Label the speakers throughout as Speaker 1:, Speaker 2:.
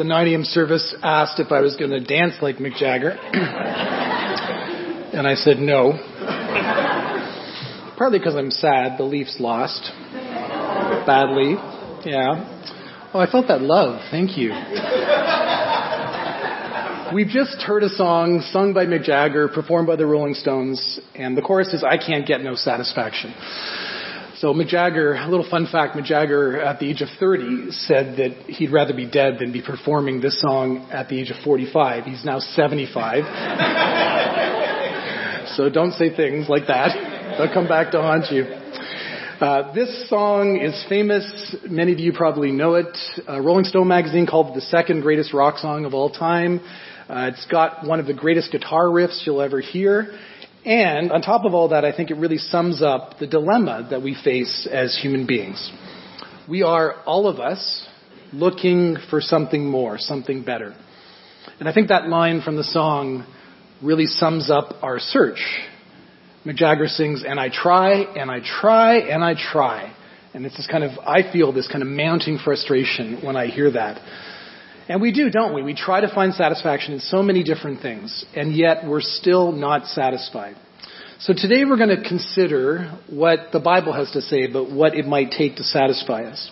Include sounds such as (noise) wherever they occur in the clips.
Speaker 1: The 9 a.m. service asked if I was going to dance like Mick Jagger. and I said no. Partly because I'm sad. The Leafs lost. Badly. Yeah. Oh, I felt that love. Thank you. We've just heard a song sung by Mick Jagger, performed by the Rolling Stones, and the chorus is I Can't Get No Satisfaction. So Mick Jagger, a little fun fact, Mick Jagger at the age of 30 said that he'd rather be dead than be performing this song at the age of 45. He's now 75. (laughs) so don't say things like that. They'll come back to haunt you. Uh, this song is famous. Many of you probably know it. Uh, Rolling Stone magazine called it the second greatest rock song of all time. Uh, it's got one of the greatest guitar riffs you'll ever hear. And on top of all that, I think it really sums up the dilemma that we face as human beings. We are, all of us, looking for something more, something better. And I think that line from the song really sums up our search. Mick Jagger sings, and I try, and I try, and I try. And it's this kind of, I feel this kind of mounting frustration when I hear that. And we do, don't we? We try to find satisfaction in so many different things, and yet we're still not satisfied. So today we're going to consider what the Bible has to say about what it might take to satisfy us.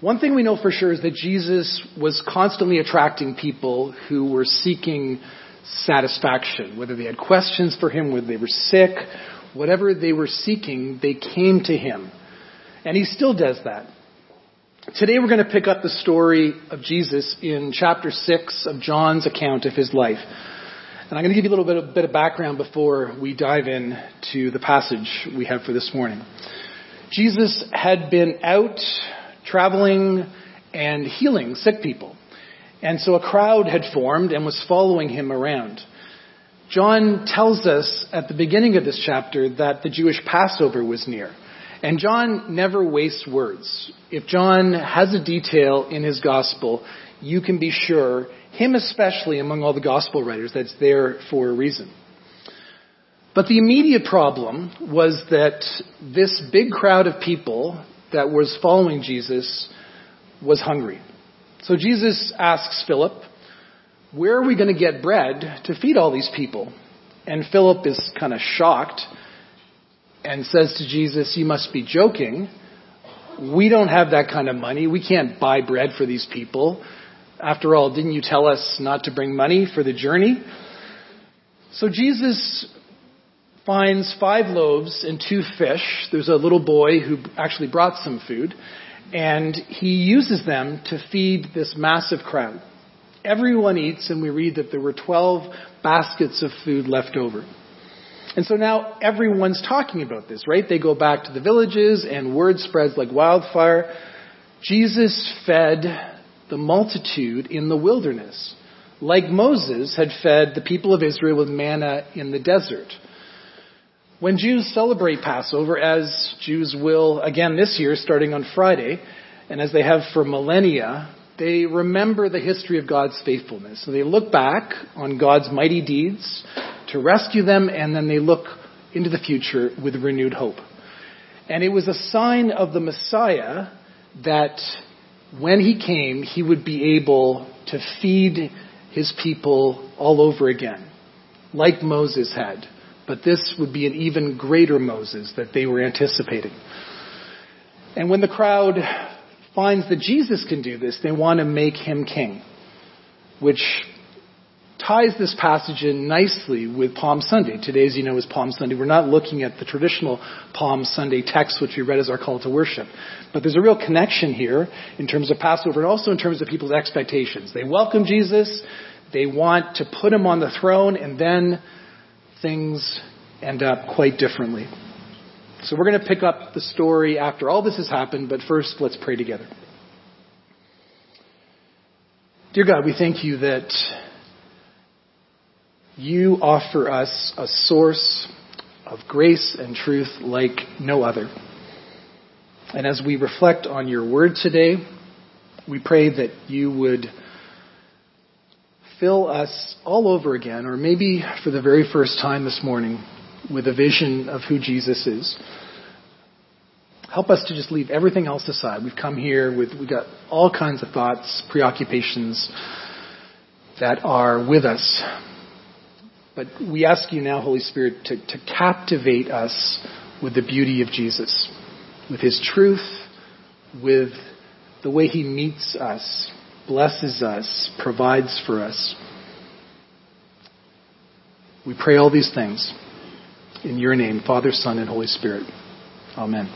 Speaker 1: One thing we know for sure is that Jesus was constantly attracting people who were seeking satisfaction, whether they had questions for him, whether they were sick, whatever they were seeking, they came to him. And he still does that. Today we're going to pick up the story of Jesus in chapter 6 of John's account of his life. And I'm going to give you a little bit of, bit of background before we dive in to the passage we have for this morning. Jesus had been out traveling and healing sick people. And so a crowd had formed and was following him around. John tells us at the beginning of this chapter that the Jewish Passover was near. And John never wastes words. If John has a detail in his gospel, you can be sure, him especially among all the gospel writers, that's there for a reason. But the immediate problem was that this big crowd of people that was following Jesus was hungry. So Jesus asks Philip, where are we going to get bread to feed all these people? And Philip is kind of shocked and says to Jesus, You must be joking. We don't have that kind of money. We can't buy bread for these people. After all, didn't you tell us not to bring money for the journey? So Jesus finds five loaves and two fish. There's a little boy who actually brought some food, and he uses them to feed this massive crowd. Everyone eats, and we read that there were 12 baskets of food left over. And so now everyone's talking about this, right? They go back to the villages and word spreads like wildfire. Jesus fed the multitude in the wilderness, like Moses had fed the people of Israel with manna in the desert. When Jews celebrate Passover, as Jews will again this year, starting on Friday, and as they have for millennia, they remember the history of God's faithfulness. So they look back on God's mighty deeds to rescue them, and then they look into the future with renewed hope. And it was a sign of the Messiah that when he came, he would be able to feed his people all over again, like Moses had. But this would be an even greater Moses that they were anticipating. And when the crowd finds that Jesus can do this, they want to make him king, which ties this passage in nicely with Palm Sunday. Today, as you know, is Palm Sunday. We're not looking at the traditional Palm Sunday text, which we read as our call to worship. But there's a real connection here in terms of Passover and also in terms of people's expectations. They welcome Jesus, they want to put him on the throne, and then things end up quite differently. So we're going to pick up the story after all this has happened, but first let's pray together. Dear God, we thank you that you offer us a source of grace and truth like no other. And as we reflect on your word today, we pray that you would fill us all over again, or maybe for the very first time this morning, with a vision of who Jesus is. Help us to just leave everything else aside. We've come here with, we've got all kinds of thoughts, preoccupations that are with us. But we ask you now, Holy Spirit, to, to captivate us with the beauty of Jesus, with His truth, with the way He meets us, blesses us, provides for us. We pray all these things in your name, Father, Son, and Holy Spirit. Amen.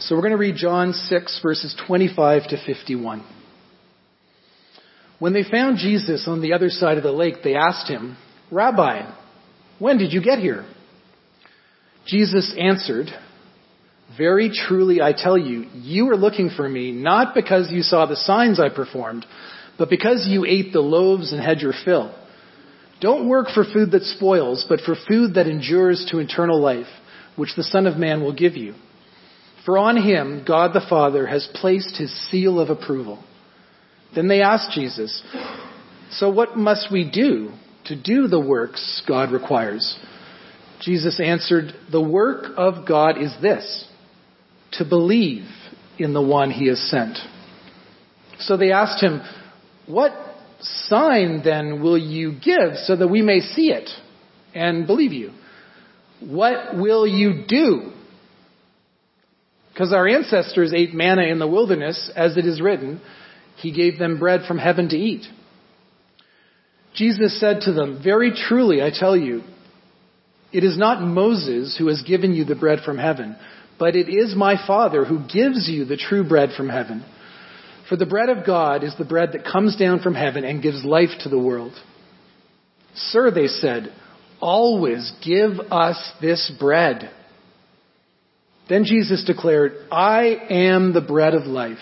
Speaker 1: So we're going to read John 6, verses 25 to 51. When they found Jesus on the other side of the lake, they asked him, Rabbi, when did you get here? Jesus answered, Very truly I tell you, you were looking for me not because you saw the signs I performed, but because you ate the loaves and had your fill. Don't work for food that spoils, but for food that endures to eternal life, which the Son of Man will give you. For on him, God the Father has placed his seal of approval. Then they asked Jesus, So what must we do to do the works God requires? Jesus answered, The work of God is this, to believe in the one he has sent. So they asked him, What sign then will you give so that we may see it and believe you? What will you do because our ancestors ate manna in the wilderness, as it is written, He gave them bread from heaven to eat. Jesus said to them, Very truly, I tell you, it is not Moses who has given you the bread from heaven, but it is my Father who gives you the true bread from heaven. For the bread of God is the bread that comes down from heaven and gives life to the world. Sir, they said, always give us this bread. Then Jesus declared, I am the bread of life.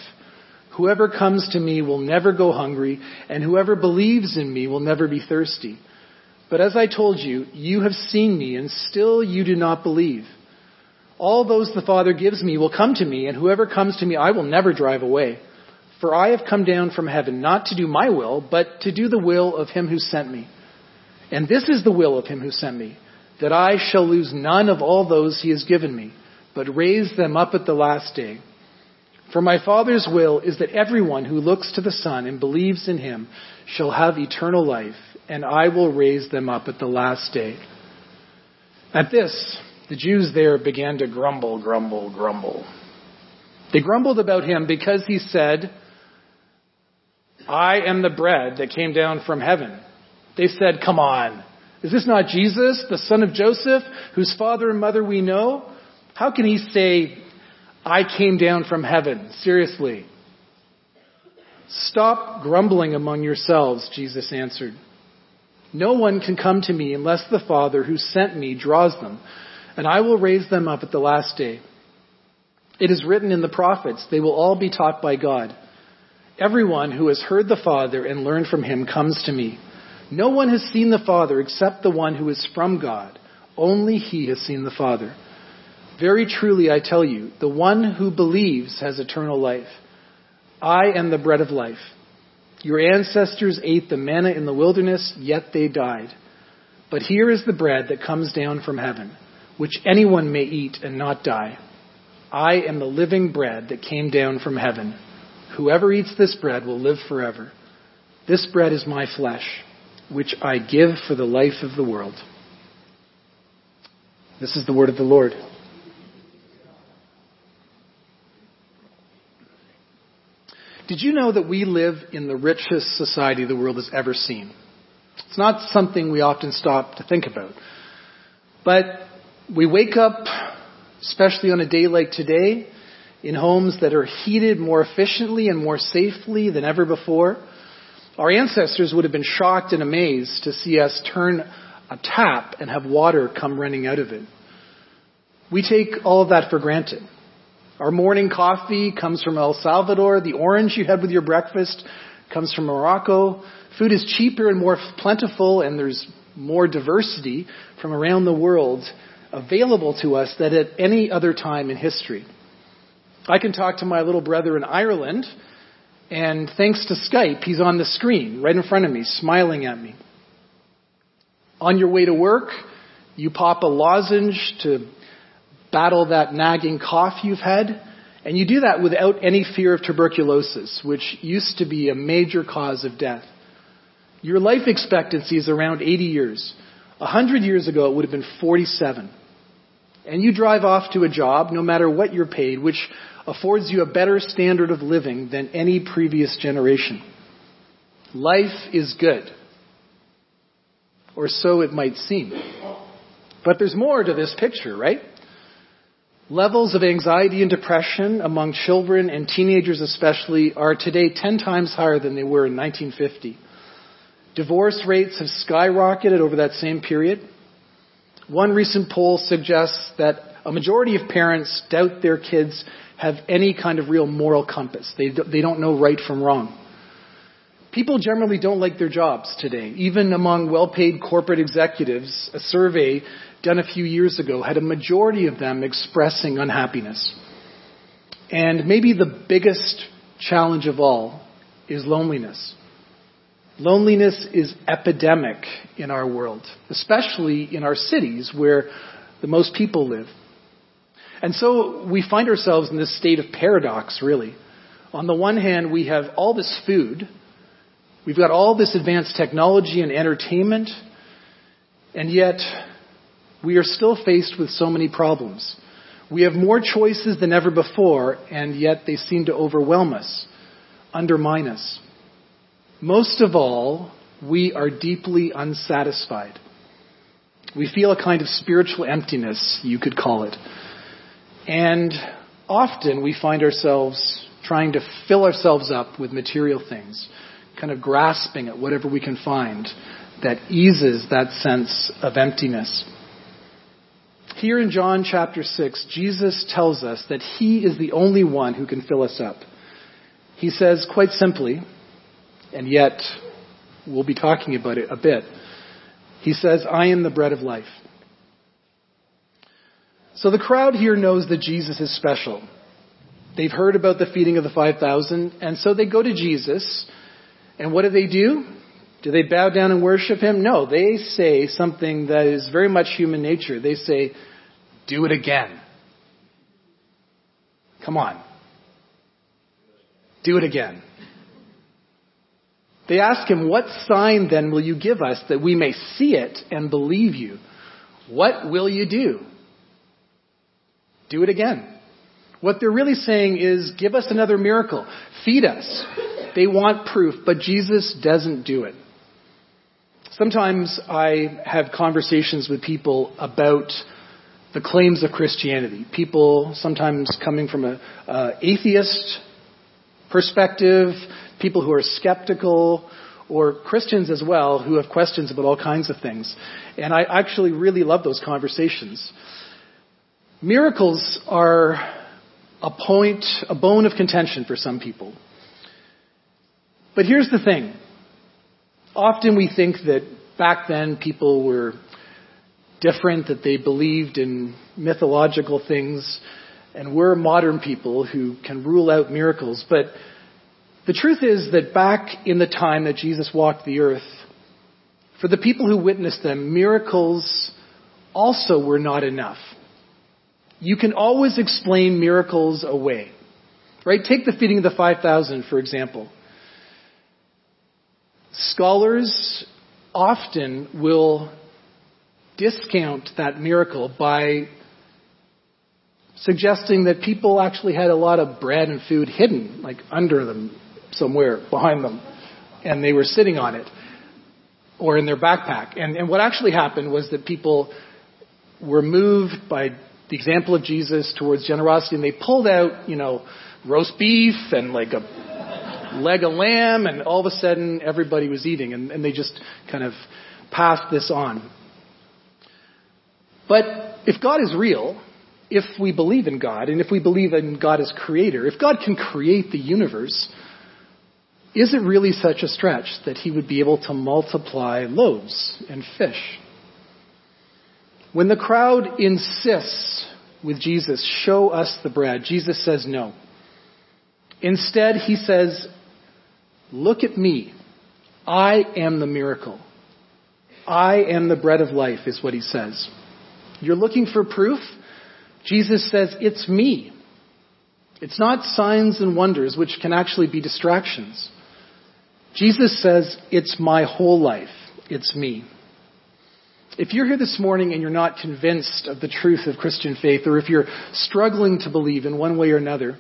Speaker 1: Whoever comes to me will never go hungry, and whoever believes in me will never be thirsty. But as I told you, you have seen me, and still you do not believe. All those the Father gives me will come to me, and whoever comes to me I will never drive away. For I have come down from heaven not to do my will, but to do the will of him who sent me. And this is the will of him who sent me, that I shall lose none of all those he has given me but raise them up at the last day. For my Father's will is that everyone who looks to the Son and believes in him shall have eternal life, and I will raise them up at the last day. At this, the Jews there began to grumble, grumble, grumble. They grumbled about him because he said, I am the bread that came down from heaven. They said, Come on. Is this not Jesus, the son of Joseph, whose father and mother we know? How can he say, I came down from heaven? Seriously. Stop grumbling among yourselves, Jesus answered. No one can come to me unless the Father who sent me draws them, and I will raise them up at the last day. It is written in the prophets, they will all be taught by God. Everyone who has heard the Father and learned from him comes to me. No one has seen the Father except the one who is from God. Only he has seen the Father. Very truly I tell you, the one who believes has eternal life. I am the bread of life. Your ancestors ate the manna in the wilderness, yet they died. But here is the bread that comes down from heaven, which anyone may eat and not die. I am the living bread that came down from heaven. Whoever eats this bread will live forever. This bread is my flesh, which I give for the life of the world. This is the word of the Lord. Did you know that we live in the richest society the world has ever seen? It's not something we often stop to think about. But we wake up, especially on a day like today, in homes that are heated more efficiently and more safely than ever before. Our ancestors would have been shocked and amazed to see us turn a tap and have water come running out of it. We take all of that for granted. Our morning coffee comes from El Salvador. The orange you had with your breakfast comes from Morocco. Food is cheaper and more plentiful, and there's more diversity from around the world available to us than at any other time in history. I can talk to my little brother in Ireland, and thanks to Skype, he's on the screen right in front of me, smiling at me. On your way to work, you pop a lozenge to battle that nagging cough you've had. And you do that without any fear of tuberculosis, which used to be a major cause of death. Your life expectancy is around 80 years. A hundred years ago, it would have been 47. And you drive off to a job, no matter what you're paid, which affords you a better standard of living than any previous generation. Life is good. Or so it might seem. But there's more to this picture, right? Levels of anxiety and depression among children and teenagers especially are today 10 times higher than they were in 1950. Divorce rates have skyrocketed over that same period. One recent poll suggests that a majority of parents doubt their kids have any kind of real moral compass. They, they don't know right from wrong. People generally don't like their jobs today. Even among well paid corporate executives, a survey done a few years ago had a majority of them expressing unhappiness. And maybe the biggest challenge of all is loneliness. Loneliness is epidemic in our world, especially in our cities where the most people live. And so we find ourselves in this state of paradox, really. On the one hand, we have all this food, we've got all this advanced technology and entertainment, and yet we are still faced with so many problems. We have more choices than ever before, and yet they seem to overwhelm us, undermine us. Most of all, we are deeply unsatisfied. We feel a kind of spiritual emptiness, you could call it. And often we find ourselves trying to fill ourselves up with material things, kind of grasping at whatever we can find that eases that sense of emptiness. Here in John chapter 6, Jesus tells us that He is the only one who can fill us up. He says quite simply, and yet we'll be talking about it a bit. He says, I am the bread of life. So the crowd here knows that Jesus is special. They've heard about the feeding of the 5,000, and so they go to Jesus, and what do they do? Do they bow down and worship him? No, they say something that is very much human nature. They say, Do it again. Come on. Do it again. They ask him, What sign then will you give us that we may see it and believe you? What will you do? Do it again. What they're really saying is, Give us another miracle. Feed us. They want proof, but Jesus doesn't do it. Sometimes I have conversations with people about the claims of Christianity. People sometimes coming from an atheist perspective, people who are skeptical, or Christians as well who have questions about all kinds of things. And I actually really love those conversations. Miracles are a point, a bone of contention for some people. But here's the thing often we think that back then people were different, that they believed in mythological things, and we're modern people who can rule out miracles. But the truth is that back in the time that Jesus walked the earth, for the people who witnessed them, miracles also were not enough. You can always explain miracles away. Right? Take the feeding of the 5,000, for example. Scholars often will discount that miracle by suggesting that people actually had a lot of bread and food hidden, like under them somewhere behind them, and they were sitting on it or in their backpack. And, and what actually happened was that people were moved by the example of Jesus towards generosity, and they pulled out, you know, roast beef and like a leg of lamb, and all of a sudden everybody was eating, and, and they just kind of passed this on. But if God is real, if we believe in God, and if we believe in God as creator, if God can create the universe, is it really such a stretch that he would be able to multiply loaves and fish? When the crowd insists with Jesus, show us the bread, Jesus says no. Instead, he says, Look at me. I am the miracle. I am the bread of life, is what he says. You're looking for proof? Jesus says, It's me. It's not signs and wonders, which can actually be distractions. Jesus says, It's my whole life. It's me. If you're here this morning and you're not convinced of the truth of Christian faith, or if you're struggling to believe in one way or another,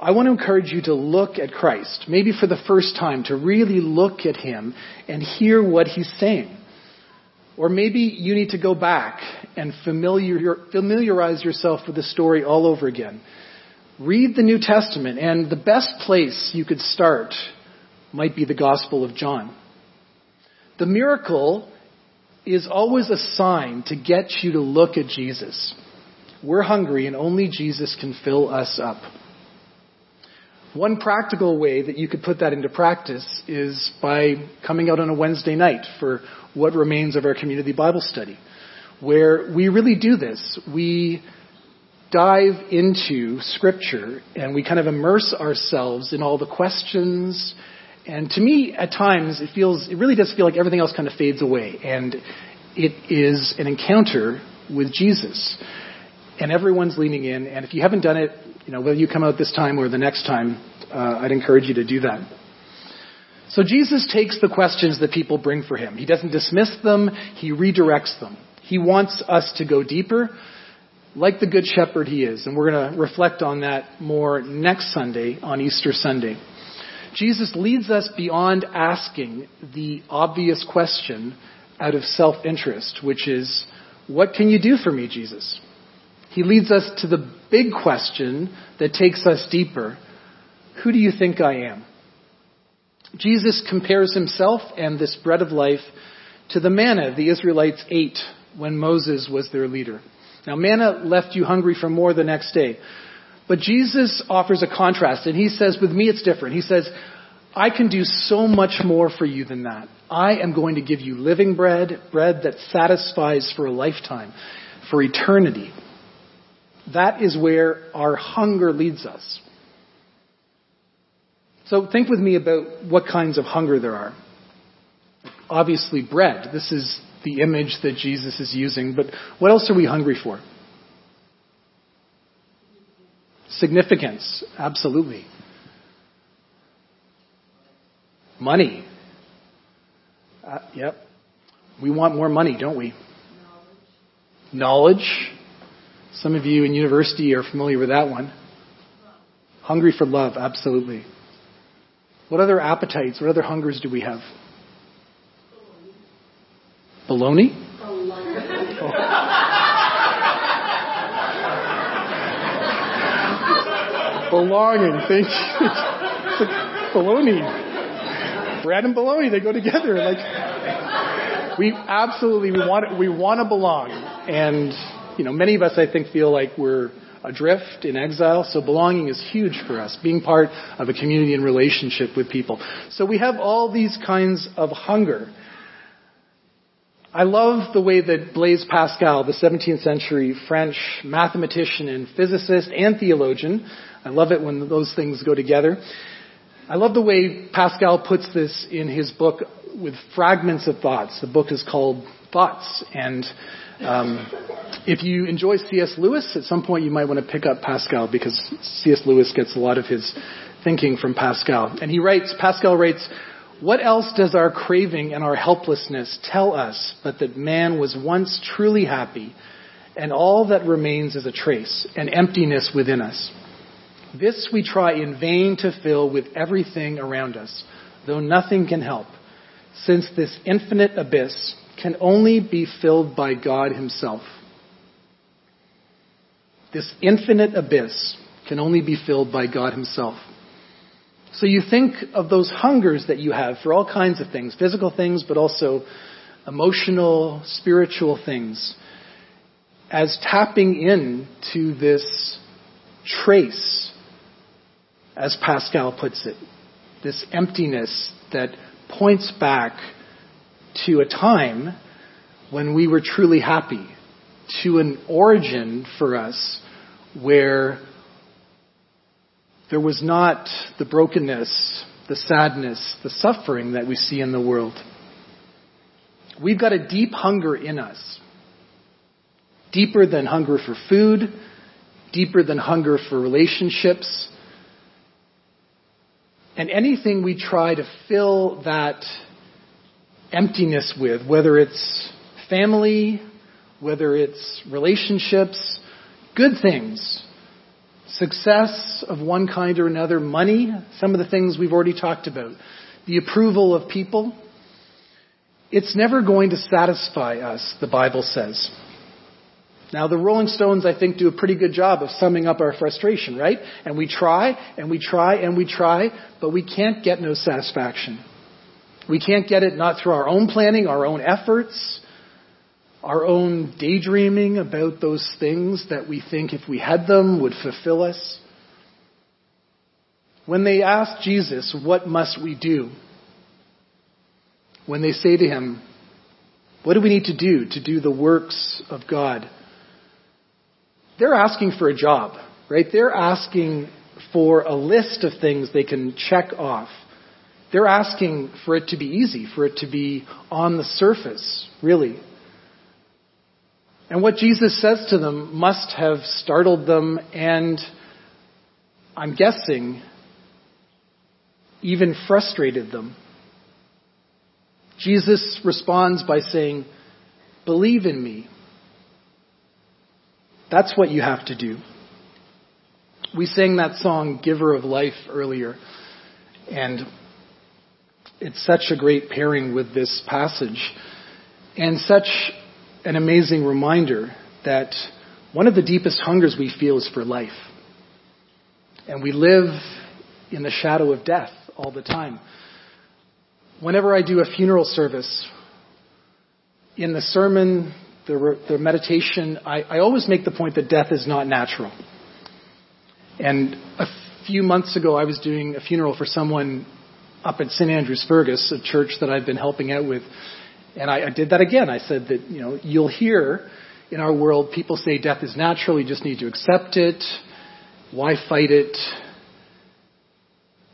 Speaker 1: I want to encourage you to look at Christ, maybe for the first time, to really look at Him and hear what He's saying. Or maybe you need to go back and familiar, familiarize yourself with the story all over again. Read the New Testament, and the best place you could start might be the Gospel of John. The miracle is always a sign to get you to look at Jesus. We're hungry, and only Jesus can fill us up. One practical way that you could put that into practice is by coming out on a Wednesday night for what remains of our community Bible study, where we really do this. We dive into Scripture and we kind of immerse ourselves in all the questions and to me, at times, it feels, it really does feel like everything else kind of fades away. And it is an encounter with Jesus. And everyone's leaning in. And if you haven't done it, you know, whether you come out this time or the next time, uh, I'd encourage you to do that. So Jesus takes the questions that people bring for him. He doesn't dismiss them, he redirects them. He wants us to go deeper, like the Good Shepherd he is. And we're going to reflect on that more next Sunday, on Easter Sunday. Jesus leads us beyond asking the obvious question out of self interest, which is, What can you do for me, Jesus? He leads us to the big question that takes us deeper Who do you think I am? Jesus compares himself and this bread of life to the manna the Israelites ate when Moses was their leader. Now, manna left you hungry for more the next day. But Jesus offers a contrast, and he says, with me it's different. He says, I can do so much more for you than that. I am going to give you living bread, bread that satisfies for a lifetime, for eternity. That is where our hunger leads us. So think with me about what kinds of hunger there are. Obviously, bread. This is the image that Jesus is using, but what else are we hungry for? Significance, absolutely. Money. Uh, yep. We want more money, don't we? Knowledge. Knowledge. Some of you in university are familiar with that one. Hungry for love, absolutely. What other appetites, what other hungers do we have? Baloney? Belonging, thank you. (laughs) It's like. Bread and baloney, they go together. Like we absolutely we want we want to belong. And you know, many of us I think feel like we're adrift in exile, so belonging is huge for us, being part of a community and relationship with people. So we have all these kinds of hunger. I love the way that Blaise Pascal, the 17th century French mathematician and physicist and theologian, I love it when those things go together. I love the way Pascal puts this in his book with fragments of thoughts. The book is called Thoughts. And um, if you enjoy C.S. Lewis, at some point you might want to pick up Pascal because C.S. Lewis gets a lot of his thinking from Pascal. And he writes, Pascal writes, what else does our craving and our helplessness tell us but that man was once truly happy and all that remains is a trace, an emptiness within us? This we try in vain to fill with everything around us, though nothing can help, since this infinite abyss can only be filled by God Himself. This infinite abyss can only be filled by God Himself. So you think of those hungers that you have for all kinds of things, physical things, but also emotional, spiritual things, as tapping into this trace, as Pascal puts it, this emptiness that points back to a time when we were truly happy, to an origin for us where there was not the brokenness, the sadness, the suffering that we see in the world. We've got a deep hunger in us. deeper than hunger for food, deeper than hunger for relationships. And anything we try to fill that emptiness with, whether it's family, whether it's relationships, good things, success of one kind or another, money, some of the things we've already talked about, the approval of people, it's never going to satisfy us, the Bible says. Now, the Rolling Stones, I think, do a pretty good job of summing up our frustration, right? And we try, and we try, and we try, but we can't get no satisfaction. We can't get it not through our own planning, our own efforts, our own daydreaming about those things that we think if we had them would fulfill us. When they ask Jesus, what must we do? When they say to him, what do we need to do to do the works of God? They're asking for a job, right? They're asking for a list of things they can check off. They're asking for it to be easy, for it to be on the surface, really. And what Jesus says to them must have startled them and, I'm guessing, even frustrated them. Jesus responds by saying, Believe in me. That's what you have to do. We sang that song, Giver of Life, earlier, and it's such a great pairing with this passage, and such an amazing reminder that one of the deepest hungers we feel is for life. And we live in the shadow of death all the time. Whenever I do a funeral service, in the sermon, the, the meditation, I, I always make the point that death is not natural. And a few months ago, I was doing a funeral for someone up at St. Andrews Fergus, a church that I've been helping out with. And I, I did that again. I said that, you know, you'll hear in our world people say death is natural, you just need to accept it. Why fight it?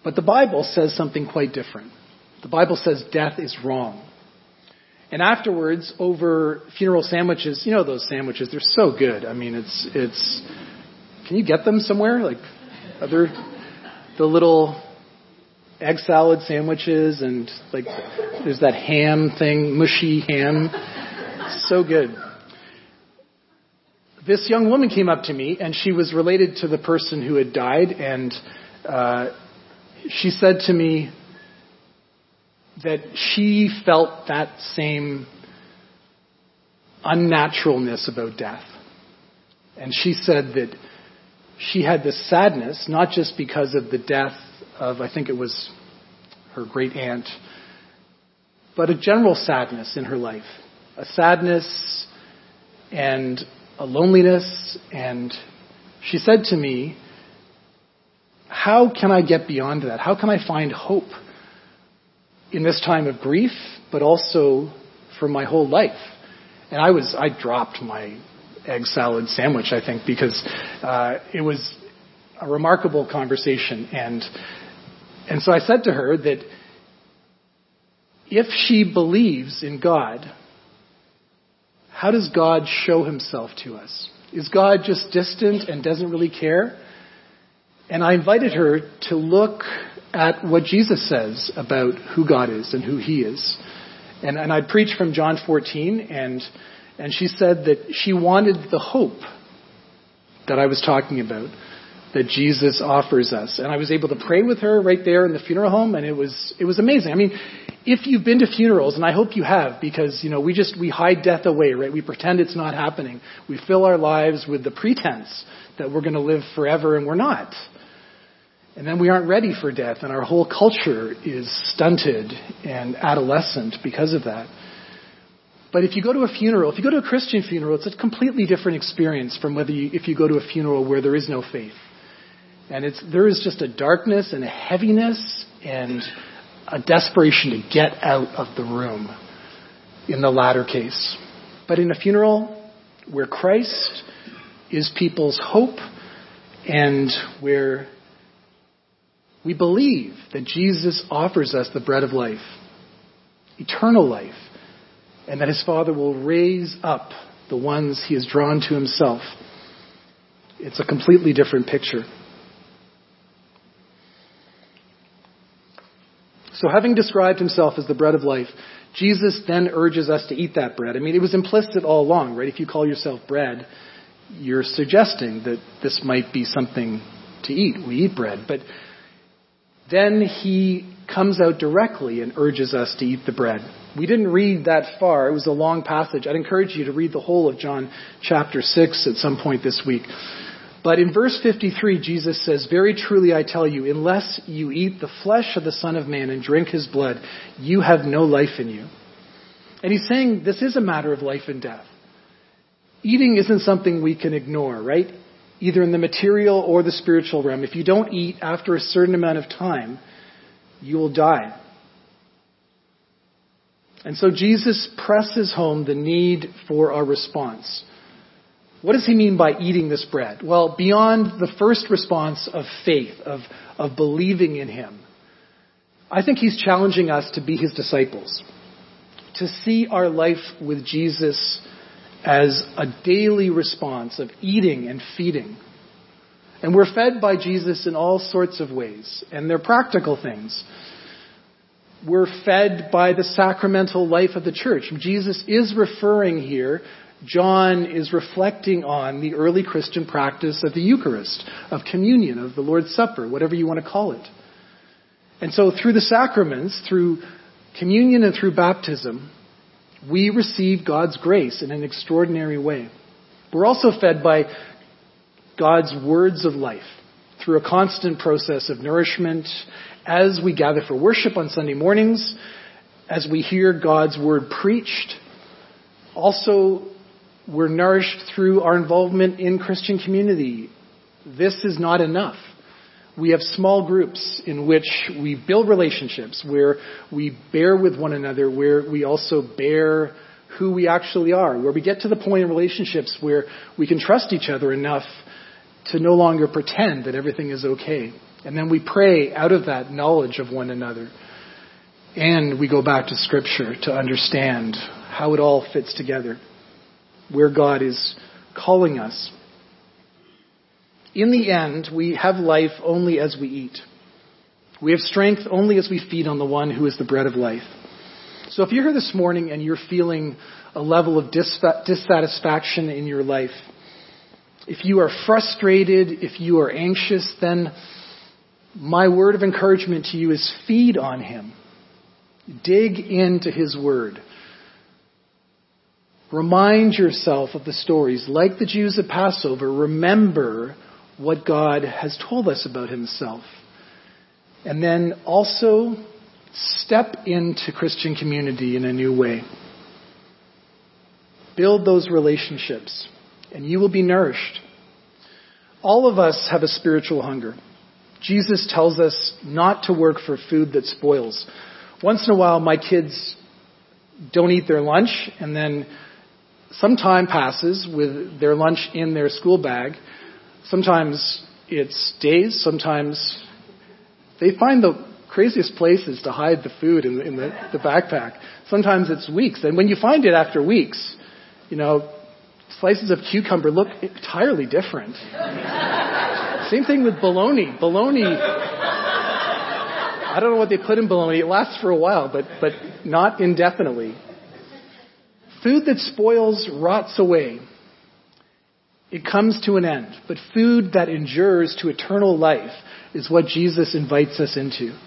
Speaker 1: But the Bible says something quite different. The Bible says death is wrong. And afterwards, over funeral sandwiches, you know those sandwiches, they're so good. I mean, it's, it's, can you get them somewhere? Like, other, the little egg salad sandwiches and like there's that ham thing, mushy ham. So good. This young woman came up to me and she was related to the person who had died and uh, she said to me that she felt that same unnaturalness about death. And she said that she had this sadness, not just because of the death of, I think it was her great aunt, but a general sadness in her life. A sadness and a loneliness. And she said to me, How can I get beyond that? How can I find hope in this time of grief, but also for my whole life? And I was, I dropped my egg salad sandwich, I think, because uh, it was a remarkable conversation. And and so I said to her that if she believes in God, how does God show himself to us? Is God just distant and doesn't really care? And I invited her to look at what Jesus says about who God is and who he is. And, and I preached from John 14, and, and she said that she wanted the hope that I was talking about that Jesus offers us. And I was able to pray with her right there in the funeral home, and it was it was amazing. I mean, if you've been to funerals, and I hope you have, because you know we just we hide death away, right? We pretend it's not happening. We fill our lives with the pretense that we're going to live forever, and we're not. And then we aren't ready for death, and our whole culture is stunted and adolescent because of that. But if you go to a funeral, if you go to a Christian funeral, it's a completely different experience from whether you, if you go to a funeral where there is no faith. And it's, there is just a darkness and a heaviness and a desperation to get out of the room in the latter case. But in a funeral where Christ is people's hope and where we believe that Jesus offers us the bread of life, eternal life, and that his Father will raise up the ones he has drawn to himself. It's a completely different picture. So, having described himself as the bread of life, Jesus then urges us to eat that bread. I mean, it was implicit all along, right? If you call yourself bread, you're suggesting that this might be something to eat. We eat bread. But then he comes out directly and urges us to eat the bread. We didn't read that far. It was a long passage. I'd encourage you to read the whole of John chapter 6 at some point this week. But in verse 53, Jesus says, Very truly I tell you, unless you eat the flesh of the Son of Man and drink his blood, you have no life in you. And he's saying this is a matter of life and death. Eating isn't something we can ignore, right? Either in the material or the spiritual realm. If you don't eat after a certain amount of time, you will die. And so Jesus presses home the need for our response. What does he mean by eating this bread? Well, beyond the first response of faith, of, of believing in him, I think he's challenging us to be his disciples, to see our life with Jesus as a daily response of eating and feeding. And we're fed by Jesus in all sorts of ways, and they're practical things. We're fed by the sacramental life of the church. Jesus is referring here John is reflecting on the early Christian practice of the Eucharist, of communion, of the Lord's Supper, whatever you want to call it. And so through the sacraments, through communion and through baptism, we receive God's grace in an extraordinary way. We're also fed by God's words of life through a constant process of nourishment as we gather for worship on Sunday mornings, as we hear God's word preached, also we're nourished through our involvement in Christian community. This is not enough. We have small groups in which we build relationships, where we bear with one another, where we also bear who we actually are, where we get to the point in relationships where we can trust each other enough to no longer pretend that everything is okay. And then we pray out of that knowledge of one another. And we go back to Scripture to understand how it all fits together where God is calling us. In the end, we have life only as we eat. We have strength only as we feed on the one who is the bread of life. So if you're here this morning and you're feeling a level of dissatisfaction in your life, if you are frustrated, if you are anxious, then my word of encouragement to you is feed on him. Dig into his word. Remind yourself of the stories. Like the Jews at Passover, remember what God has told us about himself. And then also step into Christian community in a new way. Build those relationships, and you will be nourished. All of us have a spiritual hunger. Jesus tells us not to work for food that spoils. Once in a while, my kids don't eat their lunch, and then some time passes with their lunch in their school bag. Sometimes it's days, sometimes they find the craziest places to hide the food in, the, in the, the backpack. Sometimes it's weeks. And when you find it after weeks, you know, slices of cucumber look entirely different. (laughs) Same thing with bologna. Bologna, I don't know what they put in bologna. It lasts for a while, but, but not indefinitely. Food that spoils rots away. It comes to an end. But food that endures to eternal life is what Jesus invites us into.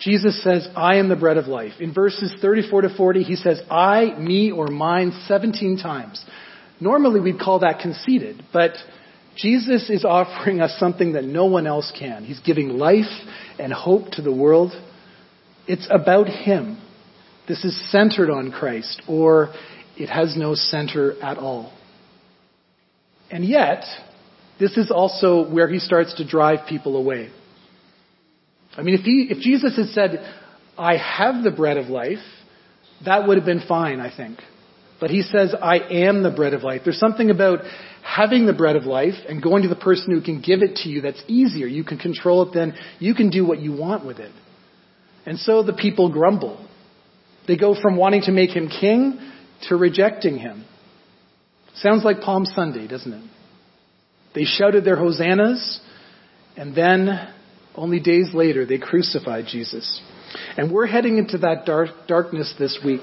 Speaker 1: Jesus says, I am the bread of life. In verses 34 to 40, he says, I, me, or mine 17 times. Normally we'd call that conceited, but Jesus is offering us something that no one else can. He's giving life and hope to the world. It's about Him. This is centered on Christ, or it has no center at all. And yet, this is also where he starts to drive people away. I mean, if, he, if Jesus had said, I have the bread of life, that would have been fine, I think. But he says, I am the bread of life. There's something about having the bread of life and going to the person who can give it to you that's easier. You can control it then. You can do what you want with it. And so the people grumble. They go from wanting to make him king to rejecting him. Sounds like Palm Sunday, doesn't it? They shouted their hosannas, and then, only days later, they crucified Jesus. And we're heading into that dark, darkness this week.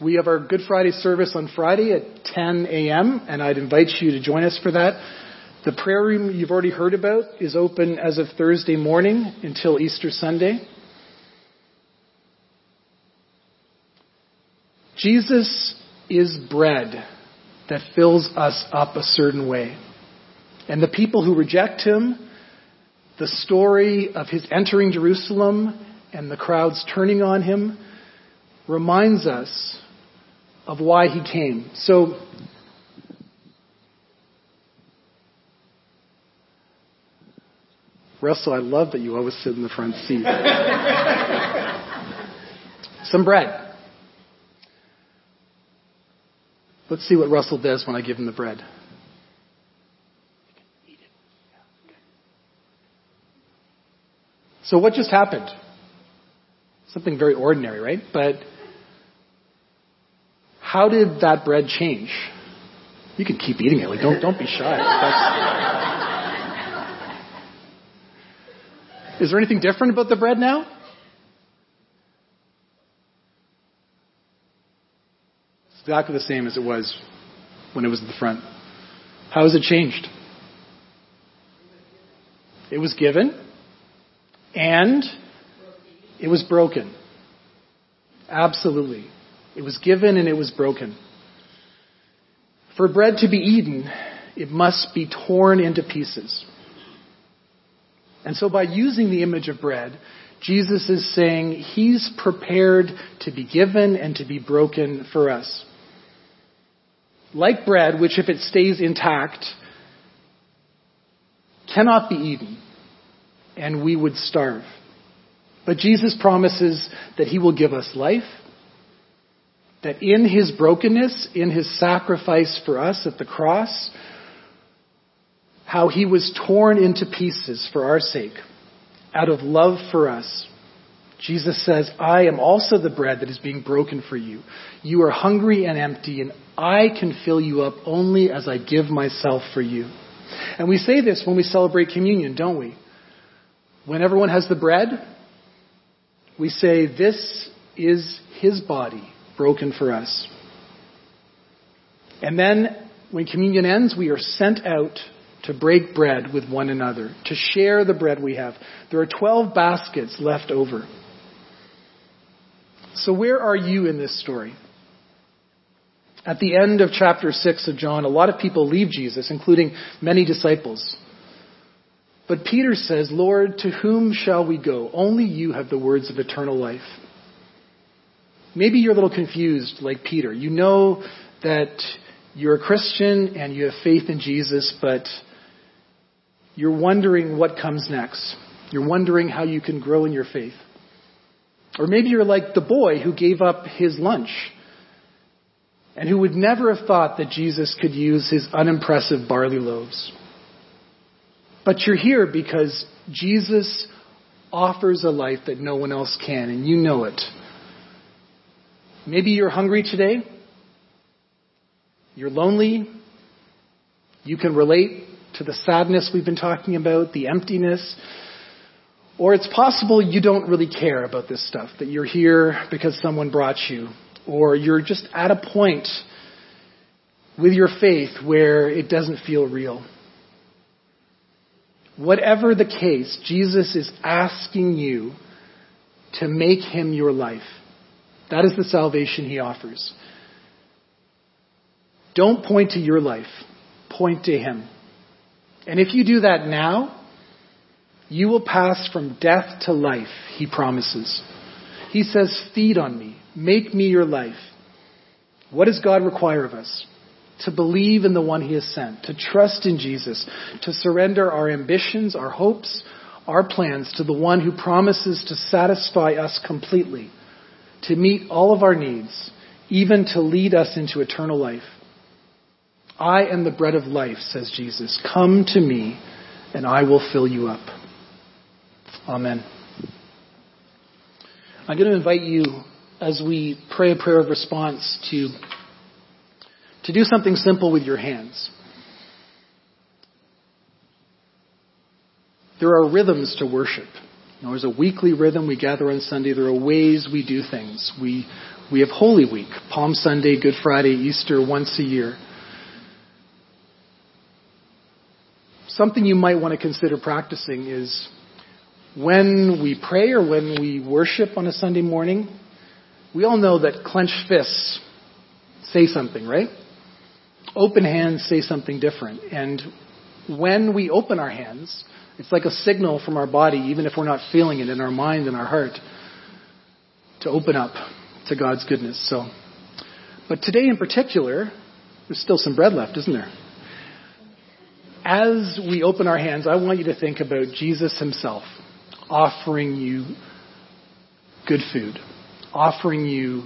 Speaker 1: We have our Good Friday service on Friday at 10 a.m., and I'd invite you to join us for that. The prayer room you've already heard about is open as of Thursday morning until Easter Sunday. Jesus is bread that fills us up a certain way. And the people who reject him, the story of his entering Jerusalem and the crowds turning on him reminds us of why he came. So, Russell, I love that you always sit in the front seat. (laughs) Some bread. Let's see what Russell does when I give him the bread. So what just happened? Something very ordinary, right? But how did that bread change? You can keep eating it. Like don't don't be shy. That's... Is there anything different about the bread now? Exactly the same as it was when it was at the front. How has it changed? It was given and it was broken. Absolutely. It was given and it was broken. For bread to be eaten, it must be torn into pieces. And so by using the image of bread, Jesus is saying he's prepared to be given and to be broken for us like bread, which if it stays intact, cannot be eaten, and we would starve. But Jesus promises that he will give us life, that in his brokenness, in his sacrifice for us at the cross, how he was torn into pieces for our sake, out of love for us, Jesus says, I am also the bread that is being broken for you. You are hungry and empty, and I can fill you up only as I give myself for you. And we say this when we celebrate communion, don't we? When everyone has the bread, we say, This is his body broken for us. And then when communion ends, we are sent out to break bread with one another, to share the bread we have. There are 12 baskets left over. So, where are you in this story? At the end of chapter 6 of John, a lot of people leave Jesus, including many disciples. But Peter says, Lord, to whom shall we go? Only you have the words of eternal life. Maybe you're a little confused like Peter. You know that you're a Christian and you have faith in Jesus, but you're wondering what comes next. You're wondering how you can grow in your faith. Or maybe you're like the boy who gave up his lunch and who would never have thought that Jesus could use his unimpressive barley loaves. But you're here because Jesus offers a life that no one else can, and you know it. Maybe you're hungry today. You're lonely. You can relate to the sadness we've been talking about, the emptiness, or it's possible you don't really care about this stuff, that you're here because someone brought you, or you're just at a point with your faith where it doesn't feel real. Whatever the case, Jesus is asking you to make him your life. That is the salvation he offers. Don't point to your life, point to him. And if you do that now, you will pass from death to life, he promises. He says, Feed on me. Make me your life. What does God require of us? To believe in the one he has sent, to trust in Jesus, to surrender our ambitions, our hopes, our plans to the one who promises to satisfy us completely, to meet all of our needs, even to lead us into eternal life. I am the bread of life, says Jesus. Come to me, and I will fill you up. Amen. I'm going to invite you, as we pray a prayer of response, to to do something simple with your hands. There are rhythms to worship. There's a weekly rhythm. We gather on Sunday. There are ways we do things. We, we have Holy Week, Palm Sunday, Good Friday, Easter once a year. Something you might want to consider practicing is when we pray or when we worship on a Sunday morning, we all know that clenched fists say something, right? Open hands say something different. And when we open our hands, it's like a signal from our body, even if we're not feeling it in our mind and our heart, to open up to God's goodness. So, but today in particular, there's still some bread left, isn't there? As we open our hands, I want you to think about Jesus himself offering you good food, offering you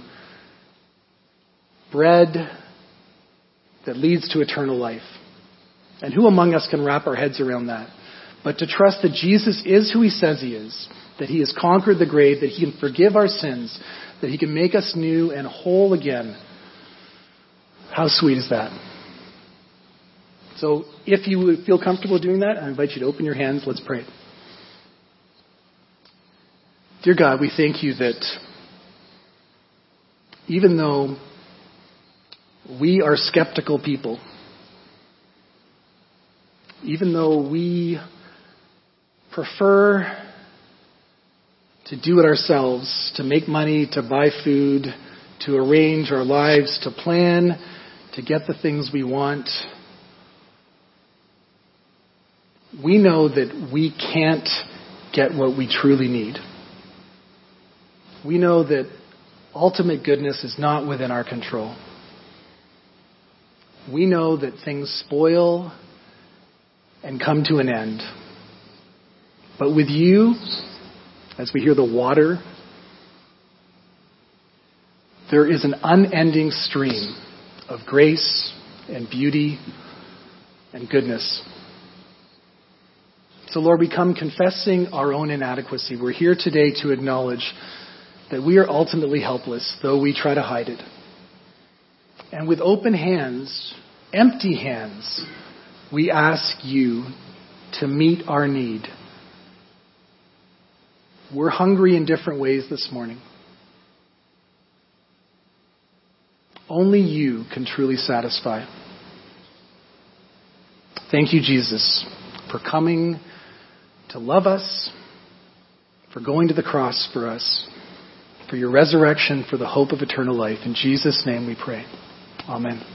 Speaker 1: bread that leads to eternal life. And who among us can wrap our heads around that? But to trust that Jesus is who he says he is, that he has conquered the grave, that he can forgive our sins, that he can make us new and whole again. How sweet is that? So if you feel comfortable doing that, I invite you to open your hands. Let's pray. Dear God, we thank you that even though we are skeptical people, even though we prefer to do it ourselves, to make money, to buy food, to arrange our lives, to plan, to get the things we want, we know that we can't get what we truly need. We know that ultimate goodness is not within our control. We know that things spoil and come to an end. But with you, as we hear the water, there is an unending stream of grace and beauty and goodness. So, Lord, we come confessing our own inadequacy. We're here today to acknowledge that we are ultimately helpless, though we try to hide it. And with open hands, empty hands, we ask you to meet our need. We're hungry in different ways this morning. Only you can truly satisfy. Thank you, Jesus, for coming to love us, for going to the cross for us for your resurrection, for the hope of eternal life. In Jesus' name we pray. Amen.